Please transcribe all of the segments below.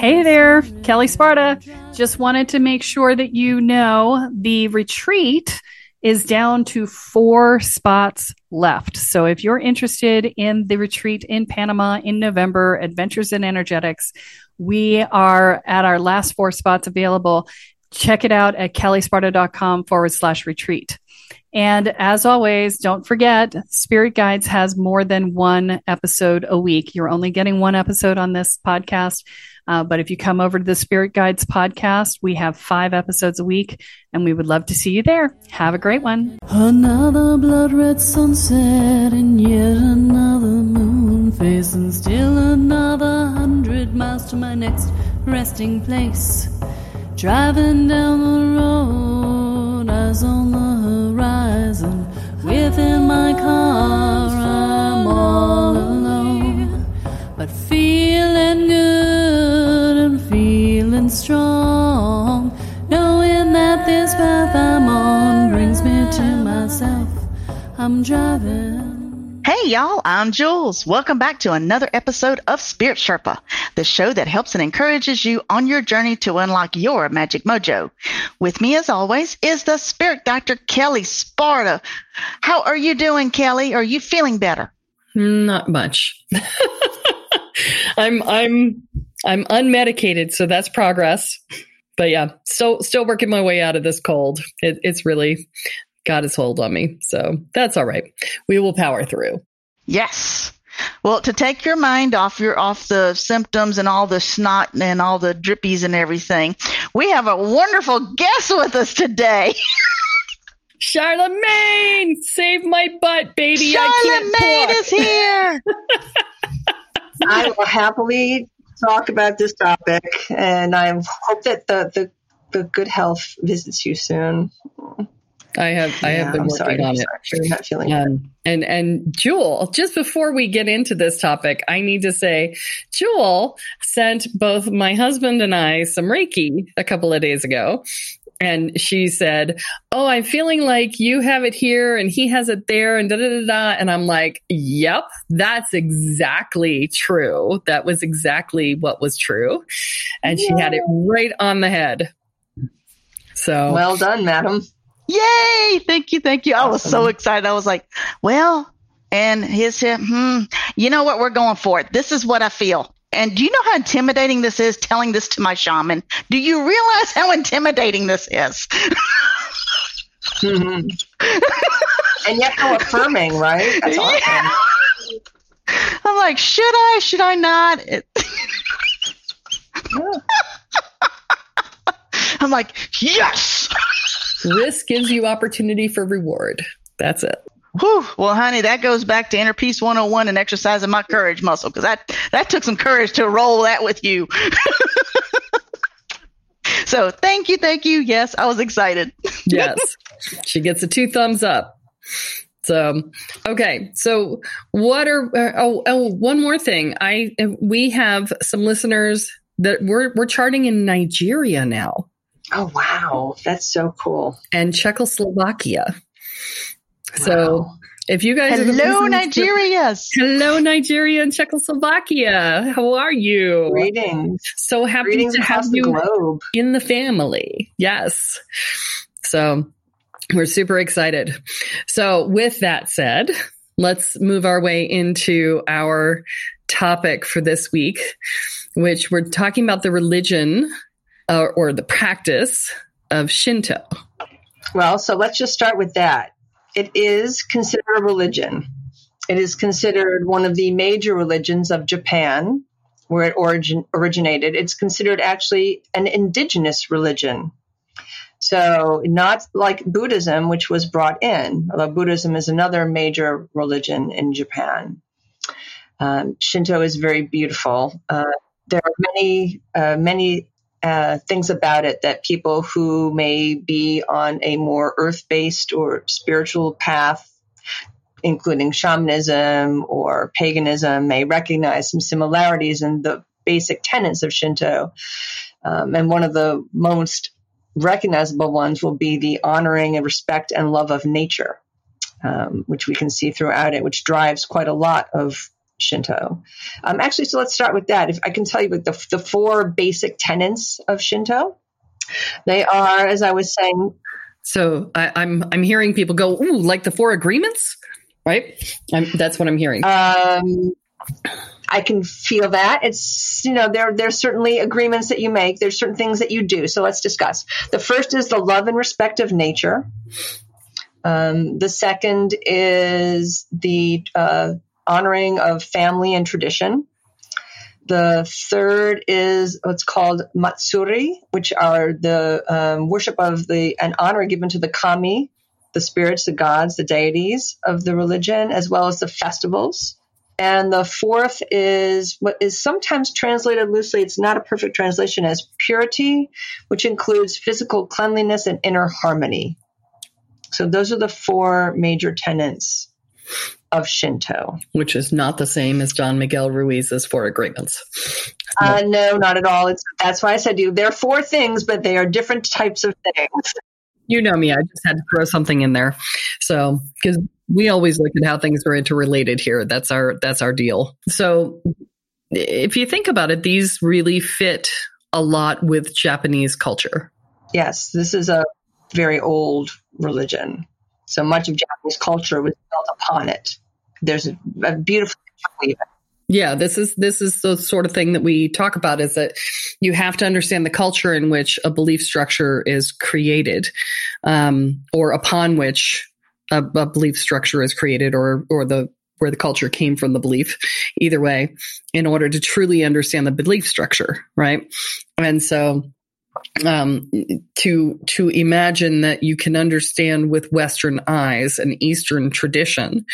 Hey there, Kelle Sparta. Just wanted to make sure that you know the retreat is down to four spots left. So if you're interested in the retreat in Panama in November, Adventures in Energetics, we are at our last four spots available. Check it out at kellesparta.com forward slash retreat. And as always, don't forget, Spirit Guides has more than one episode a week. You're only getting one episode on this podcast. Uh, but if you come over to the Spirit Guides podcast, we have five episodes a week, and we would love to see you there. Have a great one. Another blood red sunset, and yet another moon phase, and still another hundred miles to my next resting place. Driving down the road, eyes on the horizon. Within my car, I'm all alone, but feeling good and feeling strong. Knowing that this path I'm on brings me to myself. I'm driving. Hey y'all, I'm Jules. Welcome back to another episode of Spirit Sherpa, the show that helps and encourages you on your journey to unlock your magic mojo. With me as always is the spirit doctor Kelle Sparta. How are you doing, Kelle? Are you feeling better? Not much. I'm I'm I'm unmedicated, so that's progress. But yeah, still still working my way out of this cold. It, it's really got its hold on me, so that's all right. We will power through. Yes. Well, to take your mind off your off the symptoms and all the snot and all the drippies and everything, we have a wonderful guest with us today. Charlemagne, save my butt, baby! Charlemagne I can't talk. is here. I will happily talk about this topic, and I hope that the, the, the good health visits you soon. I have I have been I'm working sorry, on I'm it. sorry. Feeling Um, and and Jules, just before we get into this topic, I need to say, Jules sent both my husband and I some Reiki a couple of days ago. And she said, Oh, I'm feeling like you have it here and he has it there and da da da da. And I'm like, Yep, that's exactly true. That was exactly what was true. And she had it right on the head. So well done, madam. Yay! Thank you, thank you. I was so excited. I was like, well, and his said, hmm, you know what? We're going for it. This is what I feel. And do you know how intimidating this is telling this to my shaman? Do you realize how intimidating this is? Mhm. and yet how affirming, right? That's awesome. Yeah. I'm like, should I? Should I not? It- I'm like, yes. Risk gives you opportunity for reward. That's it. Whew. Well, honey, that goes back to inner peace 101 and exercising my courage muscle because that, that took some courage to roll that with you. so thank you. Thank you. Yes, I was excited. Yes. she gets a two thumbs up. So, okay. So, what are uh, oh, oh one more thing. I we have some listeners that we're we're charting in Nigeria now Oh, wow. That's so cool. and Czechoslovakia. So, if you guys are the Hello, listeners to- Hello, Nigeria and Czechoslovakia. How are you? Greetings. So happy Greetings to have you globe. in the family. Yes. So we're super excited. So, with that said, let's move our way into our topic for this week, which we're talking about the religion uh, or the practice of Shinto. Well, so let's just start with that. It is considered a religion. It is considered one of the major religions of Japan, where it origin, originated. It's considered actually an indigenous religion. So, not like Buddhism, which was brought in, although Buddhism is another major religion in Japan. Um, Shinto is very beautiful. Uh, there are many, uh, many uh, things about it that people who may be on a more earth based or spiritual path, including shamanism or paganism, may recognize some similarities in the basic tenets of Shinto. Um, and one of the most recognizable ones will be the honoring and respect and love of nature, um, which we can see throughout it, which drives quite a lot of Shinto. Um, actually, so let's start with that. If I can tell you what the, the four basic tenets of Shinto, they are, as I was saying. So I, I'm I'm hearing people go, ooh, like the four agreements, right? I'm, that's what I'm hearing. Um, I can feel that. It's, you know, there, there's certainly agreements that you make. There's certain things that you do. So let's discuss. The first is the love and respect of nature. Um, the second is the uh, honoring of family and tradition. The third is what's called matsuri, which are the um, worship of the and honor given to the kami, the spirits, the gods, the deities of the religion, as well as the festivals. And the fourth is what is sometimes translated loosely, it's not a perfect translation, as purity, which includes physical cleanliness and inner harmony. So those are the four major tenets of Shinto. Which is not the same as Don Miguel Ruiz's four agreements. Uh, no, not at all. It's, that's why I said to you. There are four things, but they are different types of things. You know me. I just had to throw something in there. So, because we always look at how things are interrelated here. That's our that's our deal. So if you think about it, these really fit a lot with Japanese culture. Yes, this is a very old religion. So much of Japanese culture was built upon it. There's a, a beautiful yeah, this is this is the sort of thing that we talk about is that you have to understand the culture in which a belief structure is created, um, or upon which a, a belief structure is created or or the where the culture came from the belief. Either way in order to truly understand the belief structure right? And so um, to to imagine that you can understand with western eyes an eastern tradition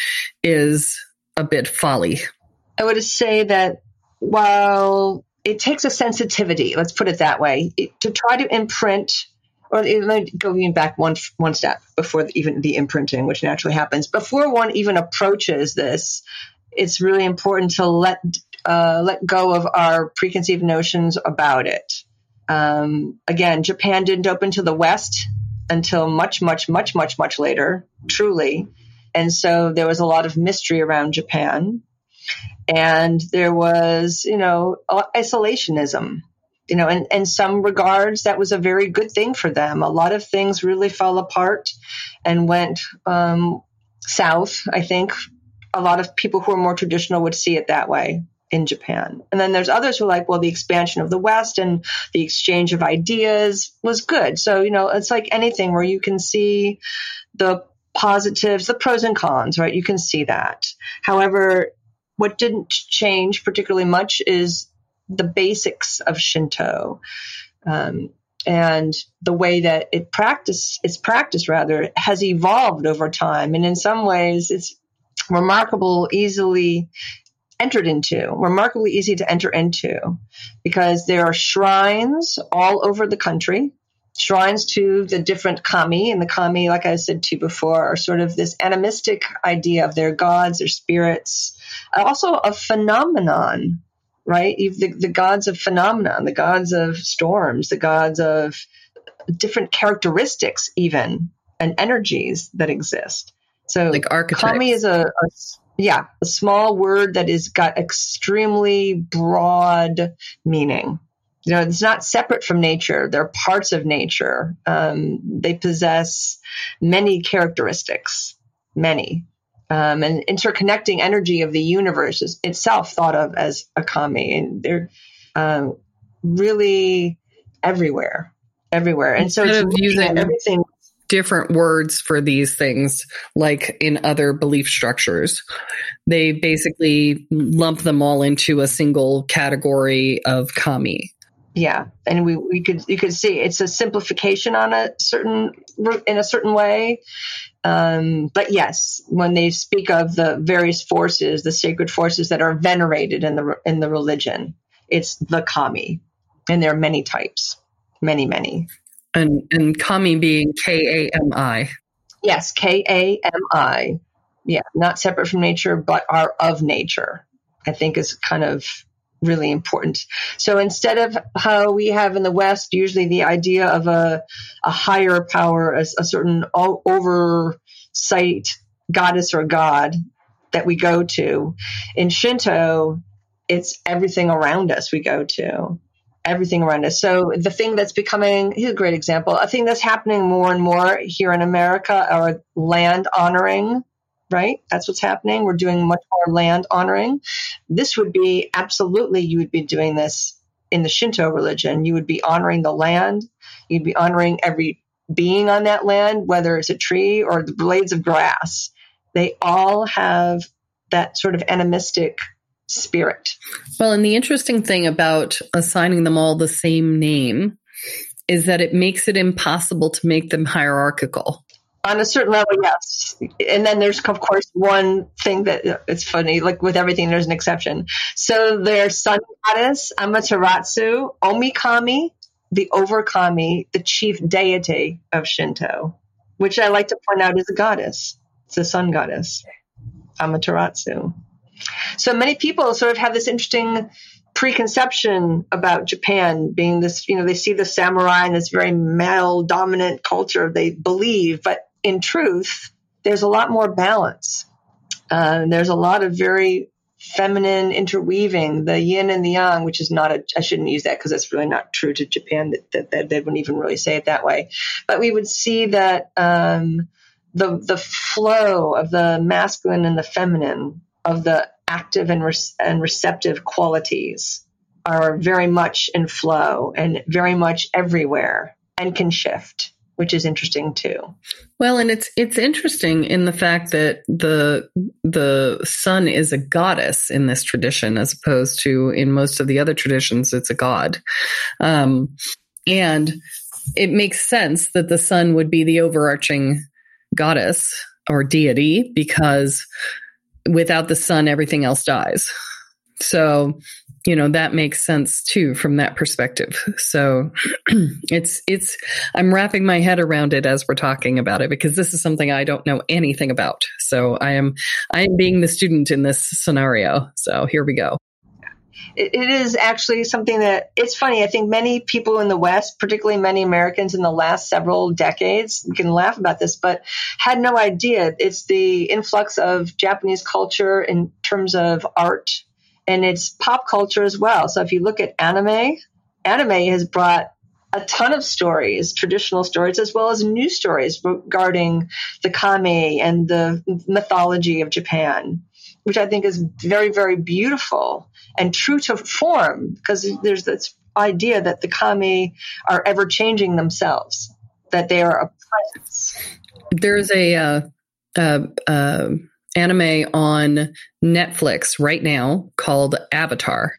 is a bit folly i would say that while it takes a sensitivity let's put it that way it, to try to imprint or let me go even back one one step before even the imprinting, which naturally happens. Before one even approaches this, it's really important to let uh, let go of our preconceived notions about it. Um, again, Japan didn't open to the West until much, much, much, much, much later, truly. And so there was a lot of mystery around Japan. And there was, you know, isolationism you know, in, in some regards, that was a very good thing for them. A lot of things really fell apart and went um, south. I think a lot of people who are more traditional would see it that way in Japan. And then there's others who are like, well, the expansion of the West and the exchange of ideas was good. So, you know, it's like anything where you can see the positives, the pros and cons, right? You can see that. However, what didn't change particularly much is the basics of Shinto. Um, and the way that it practice its practice rather has evolved over time and in some ways it's remarkable easily entered into remarkably easy to enter into because there are shrines all over the country shrines to the different kami and the kami like i said to you before are sort of this animistic idea of their gods their spirits uh, also a phenomenon right? You've the, the gods of phenomenon, the gods of storms, the gods of different characteristics, even and energies that exist. So, like archetypes. Kami is a, a yeah, a small word that is got extremely broad meaning. You know, it's not separate from nature. They're parts of nature. Um, they possess many characteristics, many um, and interconnecting energy of the universe is itself thought of as a kami, and they're uh, really everywhere, everywhere. And Instead so of using everything different words for these things, like in other belief structures. They basically lump them all into a single category of kami. Yeah, and we, we could you could see it's a simplification on a certain in a certain way, um, but yes, when they speak of the various forces, the sacred forces that are venerated in the in the religion, it's the kami, and there are many types, many many. And and kami being K A M I. Yes, K A M I. Yeah, not separate from nature, but are of nature. I think is kind of really important. So instead of how we have in the West, usually the idea of a, a higher power, a, a certain oversight goddess or god that we go to. In Shinto, it's everything around us we go to. Everything around us. So the thing that's becoming, here's a great example. A thing that's happening more and more here in America are land honoring right? That's what's happening. We're doing much more land honoring. This would be absolutely, you would be doing this in the Shinto religion. You would be honoring the land. You'd be honoring every being on that land, whether it's a tree or the blades of grass. They all have that sort of animistic spirit. Well, and the interesting thing about assigning them all the same name is that it makes it impossible to make them hierarchical on a certain level, yes. And then there's, of course, one thing that it's funny, like with everything, there's an exception. So there's sun goddess, Amaterasu, Omikami, the overkami, the chief deity of Shinto, which I like to point out is a goddess. It's a sun goddess, Amaterasu. So many people sort of have this interesting preconception about Japan being this, you know, they see the samurai in this very male dominant culture, they believe, but in truth, there's a lot more balance. Uh, there's a lot of very feminine interweaving, the yin and the yang, which is not a, I shouldn't use that because that's really not true to Japan, that, that, that, they wouldn't even really say it that way. But we would see that um, the, the flow of the masculine and the feminine, of the active and, re- and receptive qualities are very much in flow and very much everywhere and can shift which is interesting too. Well, and it's it's interesting in the fact that the the sun is a goddess in this tradition, as opposed to in most of the other traditions, it's a god, um, and it makes sense that the sun would be the overarching goddess or deity because without the sun, everything else dies. So you know that makes sense too from that perspective. So it's it's i'm wrapping my head around it as we're talking about it because this is something i don't know anything about. So i am i am being the student in this scenario. So here we go it is actually something that it's funny. I think many people in the West, particularly many Americans in the last several decades, we can laugh about this, but had no idea. It's the influx of Japanese culture in terms of art and it's pop culture as well. So if you look at anime, anime has brought a ton of stories, traditional stories, as well as new stories regarding the kami and the mythology of Japan, which I think is very, very beautiful and true to form because there's this idea that the kami are ever changing themselves, that they are a presence. There's a, uh, uh, uh anime on Netflix right now called Avatar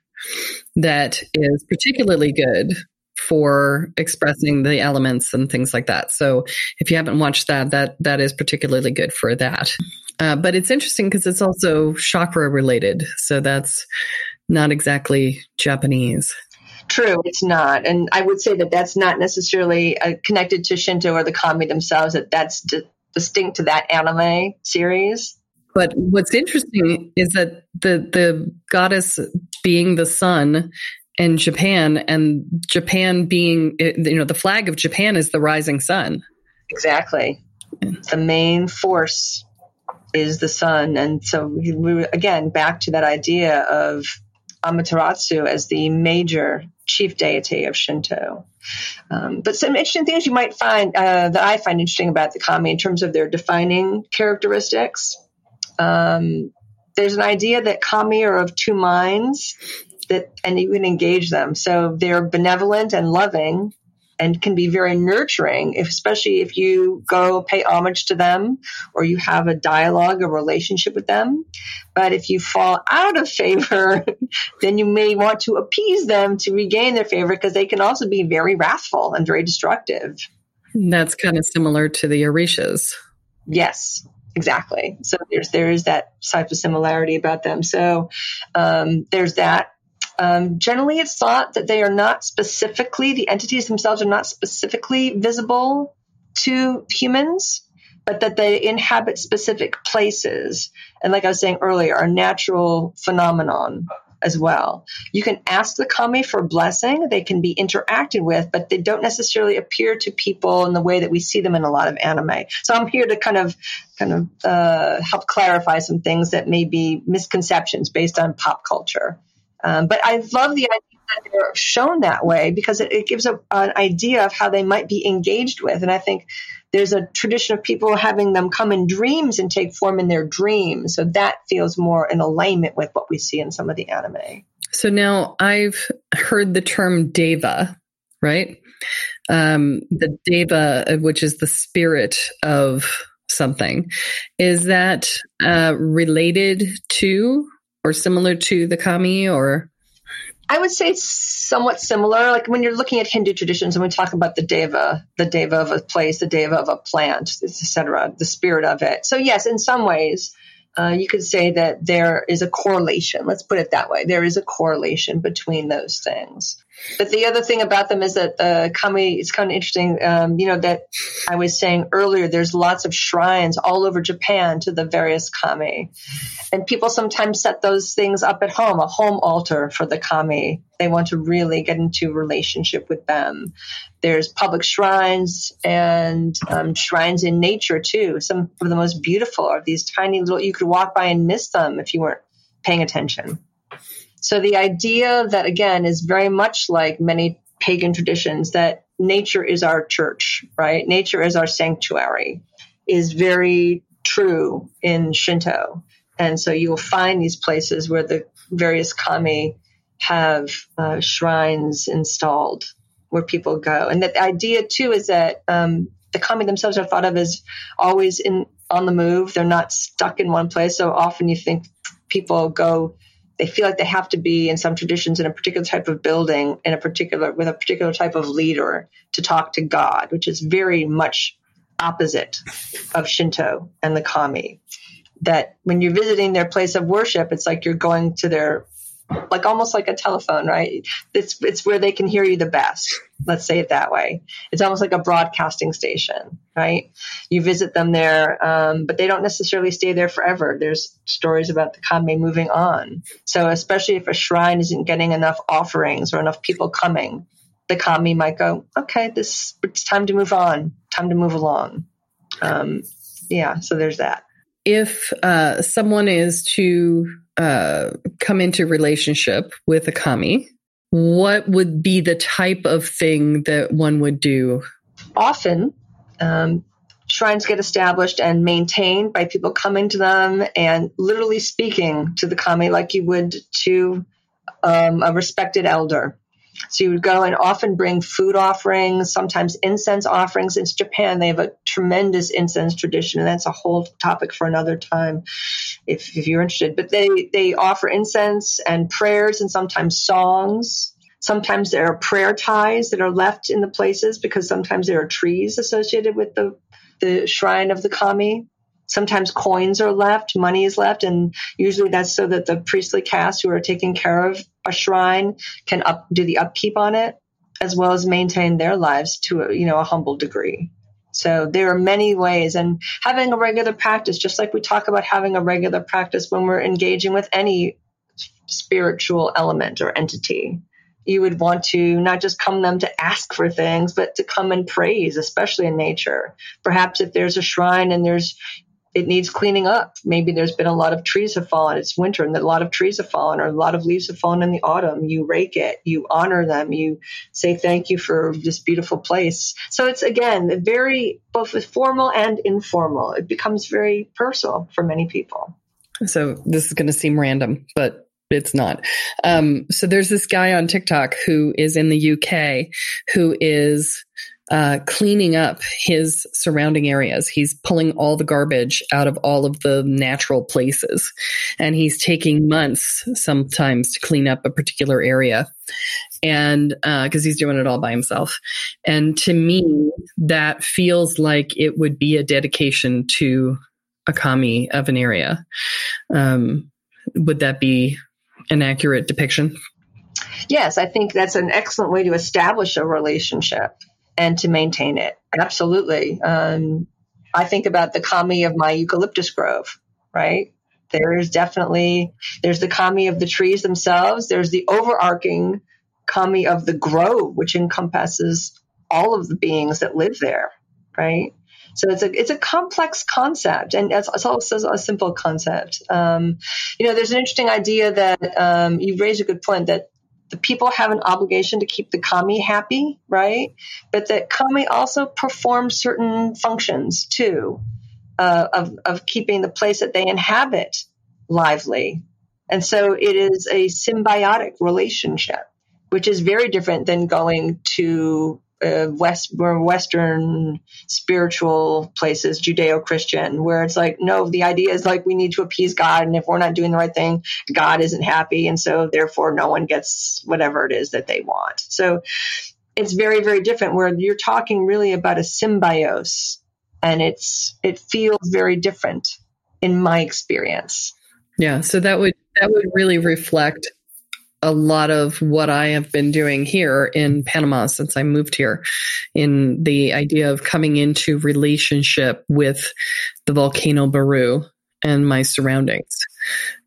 that is particularly good for expressing the elements and things like that. So if you haven't watched that, that that is particularly good for that. Uh, but it's interesting because it's also chakra related, so that's not exactly Japanese. True, it's not, and I would say that that's not necessarily uh, connected to Shinto or the kami themselves. That that's di- distinct to that anime series. But what's interesting is that the the goddess being the sun and Japan and Japan being you know the flag of Japan is the rising sun. Exactly. The main force is the sun and so we again back to that idea of Amaterasu as the major chief deity of Shinto. Um, but some interesting things you might find uh, that I find interesting about the kami in terms of their defining characteristics um, there's an idea that kami are of two minds that and you can engage them so they're benevolent and loving and can be very nurturing if, especially if you go pay homage to them or you have a dialogue a relationship with them but if you fall out of favor then you may want to appease them to regain their favor because they can also be very wrathful and very destructive that's kind of similar to the orishas yes Exactly. So there's there is that type of similarity about them. So um, there's that. Um, generally, it's thought that they are not specifically the entities themselves are not specifically visible to humans, but that they inhabit specific places. And like I was saying earlier, are natural phenomenon as well. You can ask the kami for blessing. They can be interacted with, but they don't necessarily appear to people in the way that we see them in a lot of anime. So I'm here to kind of kind of uh, help clarify some things that may be misconceptions based on pop culture. Um, but I love the idea that they're shown that way because it, it gives a, an idea of how they might be engaged with. And I think there's a tradition of people having them come in dreams and take form in their dreams. So that feels more in alignment with what we see in some of the anime. So now I've heard the term deva, right? Um, the deva, which is the spirit of something, is that uh, related to or similar to the kami or? I would say somewhat similar. Like when you're looking at Hindu traditions and we talk about the deva, the deva of a place, the deva of a plant, etc., the spirit of it. So yes, in some ways, uh, you could say that there is a correlation. Let's put it that way. There is a correlation between those things. But the other thing about them is that the kami is kind of interesting. Um, you know that I was saying earlier. There's lots of shrines all over Japan to the various kami, and people sometimes set those things up at home, a home altar for the kami. They want to really get into relationship with them. There's public shrines and um, shrines in nature too. Some of the most beautiful are these tiny little. You could walk by and miss them if you weren't paying attention. So the idea that again is very much like many pagan traditions that nature is our church, right? Nature is our sanctuary is very true in Shinto. And so you will find these places where the various kami have uh, shrines installed where people go. And the idea too is that um, the kami themselves are thought of as always in on the move. They're not stuck in one place. So often you think people go they feel like they have to be in some traditions in a particular type of building in a particular with a particular type of leader to talk to God, which is very much opposite of Shinto and the kami. That when you're visiting their place of worship, it's like you're going to their like almost like a telephone, right? It's it's where they can hear you the best. Let's say it that way. It's almost like a broadcasting station, right? You visit them there, um, but they don't necessarily stay there forever. There's stories about the kami moving on. So especially if a shrine isn't getting enough offerings or enough people coming, the kami might go, okay, this it's time to move on, time to move along. Um, yeah, so there's that. If uh, someone is to uh, come into relationship with a kami, what would be the type of thing that one would do? Often, um, shrines get established and maintained by people coming to them and literally speaking to the kami like you would to um, a respected elder. So you would go and often bring food offerings, sometimes incense offerings. In Japan, they have a tremendous incense tradition, and that's a whole topic for another time if, if you're interested. But they, they offer incense and prayers and sometimes songs. Sometimes there are prayer ties that are left in the places because sometimes there are trees associated with the, the shrine of the kami. Sometimes coins are left, money is left, and usually that's so that the priestly caste who are taking care of a shrine can up, do the upkeep on it as well as maintain their lives to a, you know a humble degree. So there are many ways, and having a regular practice, just like we talk about having a regular practice when we're engaging with any spiritual element or entity. You would want to not just come them to ask for things, but to come and praise, especially in nature. Perhaps if there's a shrine and there's it needs cleaning up. Maybe there's been a lot of trees have fallen. It's winter and a lot of trees have fallen or a lot of leaves have fallen in the autumn. You rake it, you honor them, you say thank you for this beautiful place. So it's again very both formal and informal. It becomes very personal for many people. So this is going to seem random, but it's not. Um, so there's this guy on TikTok who is in the UK who is uh, cleaning up his surrounding areas. He's pulling all the garbage out of all of the natural places. And he's taking months sometimes to clean up a particular area. And because uh, he's doing it all by himself. And to me, that feels like it would be a dedication to a kami of an area. Um, would that be an accurate depiction? Yes, I think that's an excellent way to establish a relationship and to maintain it. Absolutely. Um, I think about the kami of my eucalyptus grove, right? There is definitely there's the kami of the trees themselves. There's the overarching kami of the grove, which encompasses all of the beings that live there, right? So it's a it's a complex concept, and it's, it's also a simple concept. Um, you know, there's an interesting idea that um, you raised a good point that the people have an obligation to keep the kami happy, right? But that kami also performs certain functions too, uh, of of keeping the place that they inhabit lively, and so it is a symbiotic relationship, which is very different than going to uh, West or Western spiritual places, Judeo Christian, where it's like, no, the idea is like we need to appease God, and if we're not doing the right thing, God isn't happy, and so therefore no one gets whatever it is that they want. So it's very, very different. Where you're talking really about a symbiosis, and it's it feels very different in my experience. Yeah, so that would that would really reflect a lot of what I have been doing here in Panama since I moved here in the idea of coming into relationship with the volcano Baru and my surroundings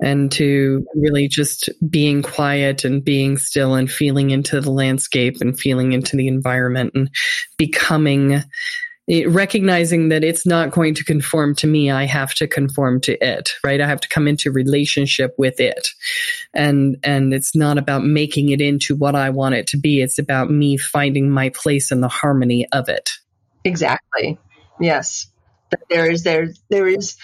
and to really just being quiet and being still and feeling into the landscape and feeling into the environment and becoming recognizing that it's not going to conform to me i have to conform to it right? I have to come into relationship with it. And and it's not about making it into what i want it to be. It's about me finding my place in the harmony of it. Exactly. Yes. There is there there is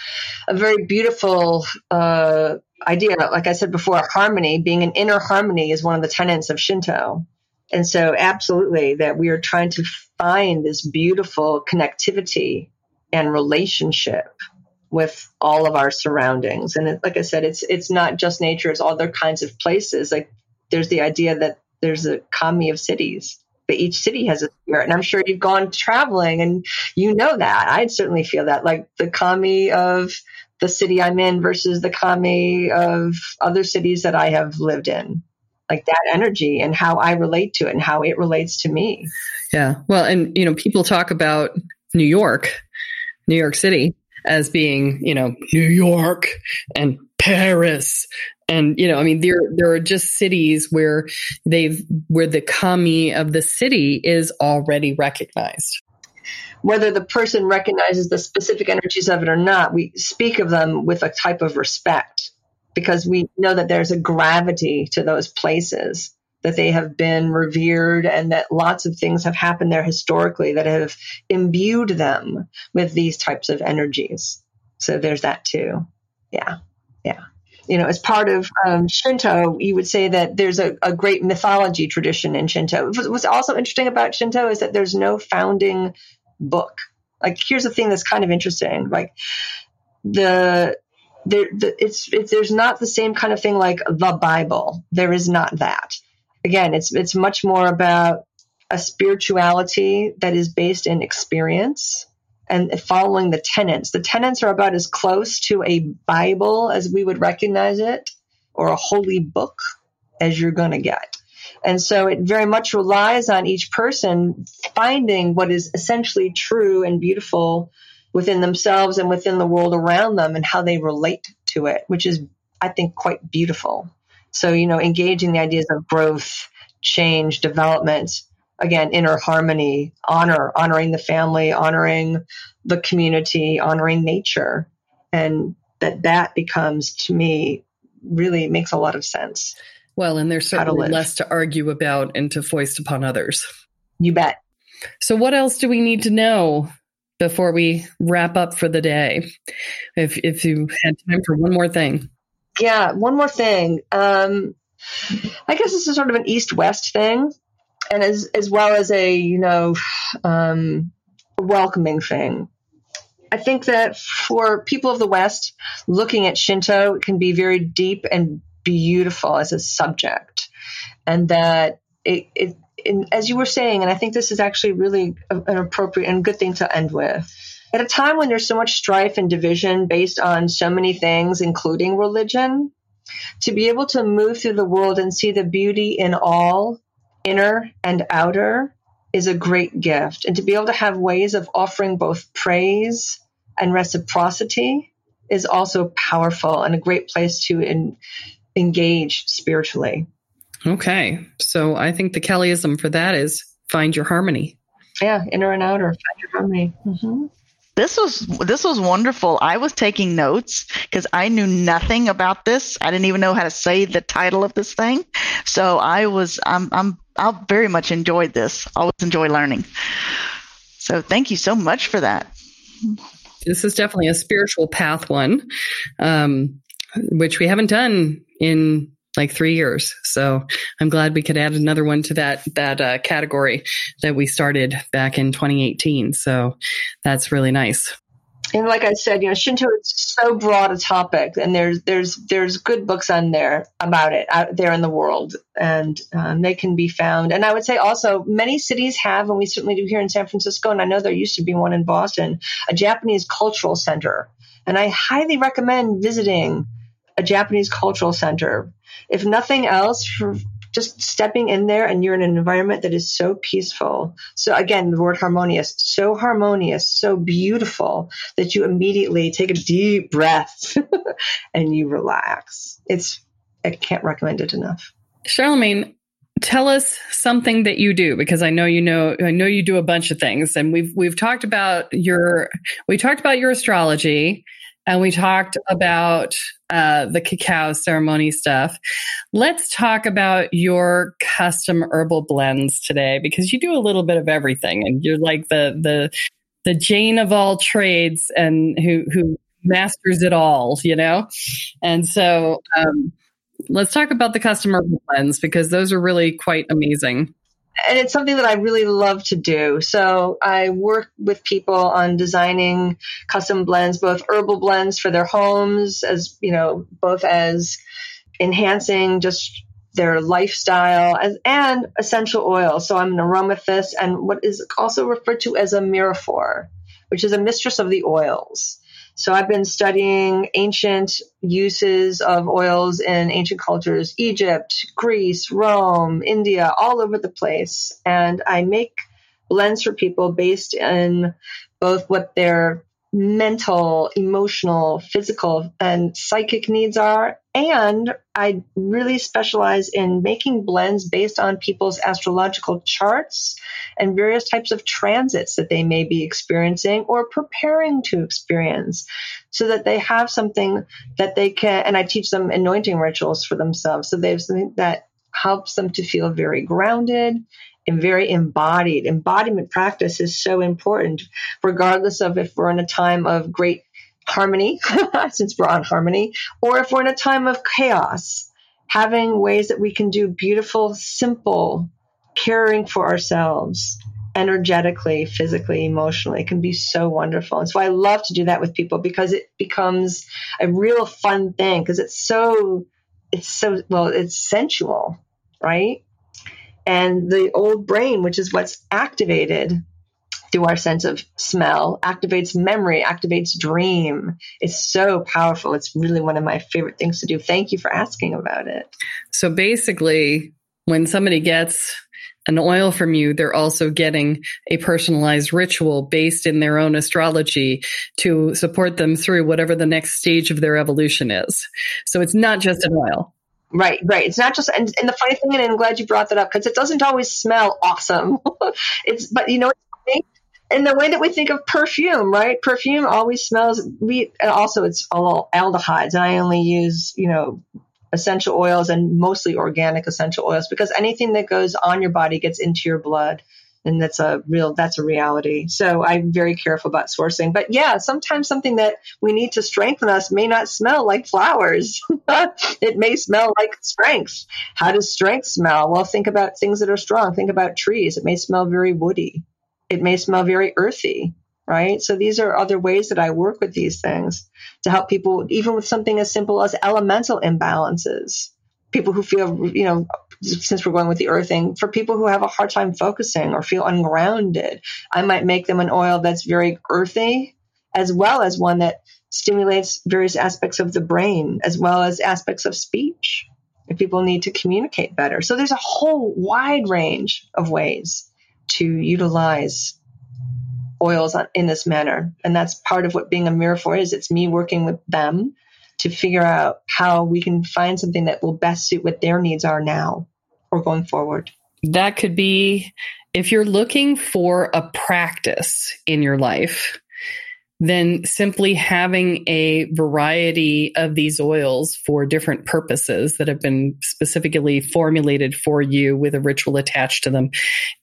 a very beautiful uh, idea. Like i said before harmony being an inner harmony is one of the tenets of shinto and so, absolutely, that we are trying to find this beautiful connectivity and relationship with all of our surroundings. And it, like I said, it's it's not just nature; it's other kinds of places. Like there's the idea that there's a kami of cities. But each city has a spirit, and I'm sure you've gone traveling and you know that. I'd certainly feel that, like the kami of the city I'm in versus the kami of other cities that I have lived in like that energy and how I relate to it and how it relates to me. Yeah. Well, and you know, people talk about New York, New York City as being, you know, New York and Paris and you know, I mean there there are just cities where they've where the kami of the city is already recognized. Whether the person recognizes the specific energies of it or not, we speak of them with a type of respect because we know that there's a gravity to those places that they have been revered and that lots of things have happened there historically that have imbued them with these types of energies. So there's that too. Yeah. Yeah. You know, as part of um, Shinto, you would say that there's a, a great mythology tradition in Shinto. What's also interesting about Shinto is that there's no founding book. Like, here's the thing that's kind of interesting. Like, the there, the, it's, it's, there's not the same kind of thing like the Bible. There is not that. Again, it's, it's much more about a spirituality that is based in experience and following the tenets. The tenets are about as close to a Bible as we would recognize it or a holy book as you're going to get. And so it very much relies on each person finding what is essentially true and beautiful within themselves and within the world around them and how they relate to it, which is, I think, quite beautiful. So, you know, engaging the ideas of growth, change, development, again, inner harmony, honor, honoring the family, honoring the community, honoring nature. And that that becomes to me really makes a lot of sense. Well, and there's certainly less to argue about and to foist upon others. You bet. So, what else do we need to know before we wrap up for the day? If if you had time for one more thing. Yeah, one more thing. Um, I guess this is sort of an east west thing, and as as well as a you know um, welcoming thing. I think that for people of the West, looking at Shinto it can be very deep and beautiful as a subject, and that it, it in, as you were saying, and I think this is actually really a, an appropriate and good thing to end with. At a time when there's so much strife and division based on so many things, including religion, to be able to move through the world and see the beauty in all, inner and outer, is a great gift. And to be able to have ways of offering both praise and reciprocity is also powerful and a great place to in, engage spiritually. Okay. So I think the Kellyism for that is find your harmony. Yeah, inner and outer, find your harmony. Mm-hmm. This was this was wonderful. I was taking notes because I knew nothing about this. I didn't even know how to say the title of this thing. So I was I'm I'm I very much enjoyed this. Always enjoy learning. So thank you so much for that. This is definitely a spiritual path one, um, which we haven't done in like three years. So I'm glad we could add another one to that that uh, category that we started back in 2018. So that's really nice. And like I said, you know, Shinto is so broad a topic, and there's there's there's good books on there about it out there in the world, and um, they can be found. And I would say also many cities have, and we certainly do here in San Francisco, and I know there used to be one in Boston, a Japanese cultural center, and I highly recommend visiting a Japanese cultural center if nothing else, for just stepping in there and you're in an environment that is so peaceful. So again, the word harmonious, so harmonious, so beautiful that you immediately take a deep breath and you relax. It's, I can't recommend it enough. Charlemagne, tell us something that you do because I know you know I know you do a bunch of things and we've we've talked about your we talked about your astrology and we talked about uh, the cacao ceremony stuff. Let's talk about your custom herbal blends today because you do a little bit of everything, and you're like the the the Jane of all trades, and who who masters it all, you know. And so, um, let's talk about the custom herbal blends because those are really quite amazing and it's something that I really love to do. So I work with people on designing custom blends, both herbal blends for their homes, as you know, both as enhancing just their lifestyle as, and essential oils. So I'm an aromathist and what is also referred to as a myrrhophore, which is a mistress of the oils. So I've been studying ancient uses of oils in ancient cultures, Egypt, Greece, Rome, India, all over the place. And I make blends for people based in both what their mental, emotional, physical, and psychic needs are. And I really specialize in making blends based on people's astrological charts and various types of transits that they may be experiencing or preparing to experience so that they have something that they can, and I teach them anointing rituals for themselves. So they have something that helps them to feel very grounded and very embodied. Embodiment practice is so important, regardless of if we're in a time of great harmony, since we're on harmony, or if we're in a time of chaos. Having ways that we can do beautiful, simple caring for ourselves energetically, physically, emotionally can be so wonderful. And so I love to do that with people because it becomes a real fun thing because it's so, it's so, well, it's sensual, right? And the old brain, which is what's activated through our sense of smell, activates memory, activates dream. It's so powerful. It's really one of my favorite things to do. Thank you for asking about it. So basically, when somebody gets an oil from you, they're also getting a personalized ritual based in their own astrology to support them through whatever the next stage of their evolution is. So it's not just an oil. Right, right. It's not just, and, and the funny thing, and I'm glad you brought that up because it doesn't always smell awesome. it's, but you know, in the way that we think of perfume, right? Perfume always smells. We and also it's all aldehydes, and I only use you know essential oils and mostly organic essential oils because anything that goes on your body gets into your blood and that's a real that's a reality. So i'm very careful about sourcing. But yeah sometimes something that we need to strengthen us may not smell like flowers. It may smell like strength. How does strength smell? Well think about things that are strong. Think about trees. It may smell very woody. It may smell very earthy right? So these are other ways that i work with these things to help people even with something as simple as elemental imbalances. People who feel, you know, since we're going with the earthing, for people who have a hard time focusing or feel ungrounded, I might make them an oil that's very earthy, as well as one that stimulates various aspects of the brain, as well as aspects of speech. If people need to communicate better. So there's a whole wide range of ways to utilize oils in this manner. And that's part of what being a myrrhophore is. It's me working with them to figure out how we can find something that will best suit what their needs are now or going forward. That could be if you're looking for a practice in your life then simply having a variety of these oils for different purposes that have been specifically formulated for you with a ritual attached to them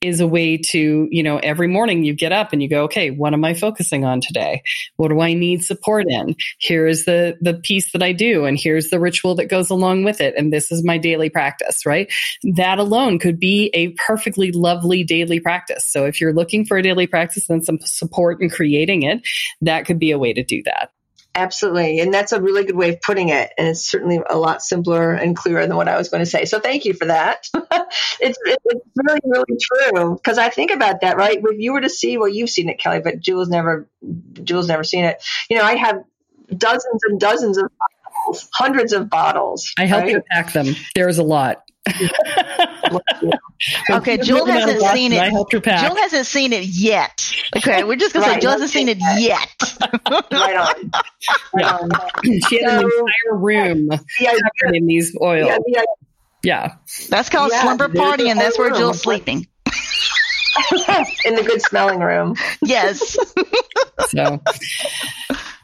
is a way to, you know, every morning you get up and you go, okay, what am I focusing on today? What do I need support in? Here's the, the piece that I do and here's the ritual that goes along with it. And this is my daily practice, right? That alone could be a perfectly lovely daily practice. So if you're looking for a daily practice and some support in creating it, that could be a way to do that. Absolutely. And that's a really good way of putting it. And it's certainly a lot simpler and clearer than what I was going to say. So thank you for that. it's, it's really, really true. Because I think about that, right? If you were to see, well, you've seen it, Kelle, but Jules never, Jules never seen it. You know, I have dozens and dozens of bottles, hundreds of bottles. I help right? you pack them. There's a lot. Okay, Jill hasn't seen it. Jill hasn't seen it yet. Okay, we're just gonna right, say Jill hasn't seen it yet. right on. Right on. she has so, an entire room covered in these oils. Yeah, yeah. yeah. that's called yeah, slumber party, and that's where Jill's sleeping. in the good smelling room. Yes. so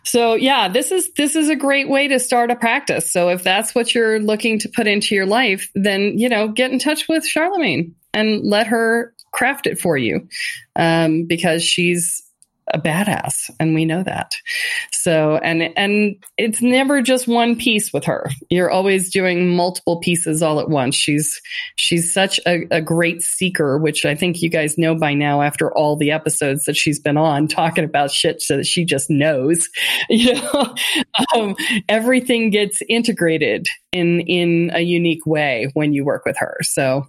so yeah, this is this is a great way to start a practice. So if that's what you're looking to put into your life, then you know get in touch with Charlemagne and let her craft it for you, um, because she's a badass and we know that. So and and it's never just one piece with her. You're always doing multiple pieces all at once. She's she's such a, a great seeker which i think you guys know by now after all the episodes that she's been on talking about shit so that she just knows you know? Um, everything gets integrated in in a unique way when you work with her. So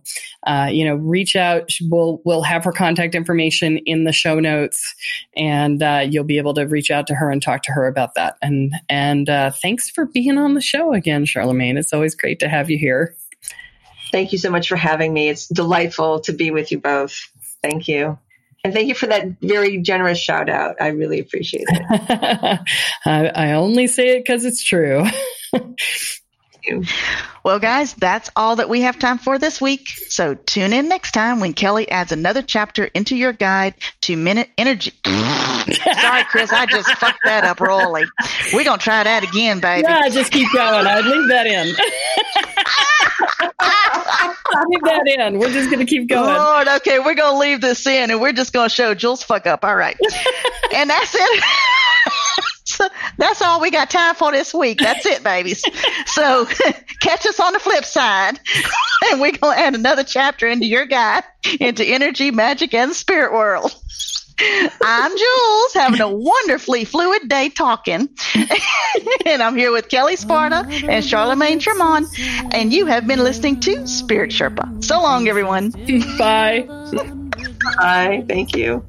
uh, you know reach out. We'll we'll have her contact information in the show notes and and uh, you'll be able to reach out to her and talk to her about that. And and uh, thanks for being on the show again, Charlemagne. It's always great to have you here. Thank you so much for having me. It's delightful to be with you both. Thank you. And thank you for that very generous shout out. I really appreciate it. I, I only say it because it's true. you. Well, guys, that's all that we have time for this week. So tune in next time when Kelle adds another chapter into your guide to minute energy. Sorry, Chris, I just fucked that up royally. We're going to try that again, baby. Yeah, just keep going. I'd leave that in. leave that in. We're just going to keep going. Lord, okay, we're going to leave this in and we're just going to show Jules fuck up. All right. and that's it. That's all we got time for this week. That's it, babies. so catch us on the flip side, and we're going to add another chapter into your guide into energy, magic, and spirit world. I'm Jules, having a wonderfully fluid day talking. and I'm here with Kelle Sparta and Charlemagne Tremont. And you have been listening to Spirit Sherpa. So long, everyone. Bye. Bye. Thank you.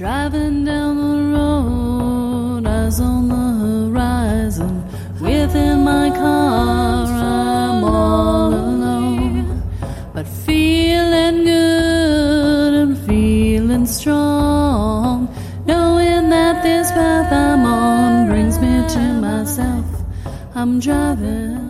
Driving down the road, eyes on the horizon. Within my car, I'm all alone. But feeling good and feeling strong. Knowing that this path I'm on brings me to myself. I'm driving.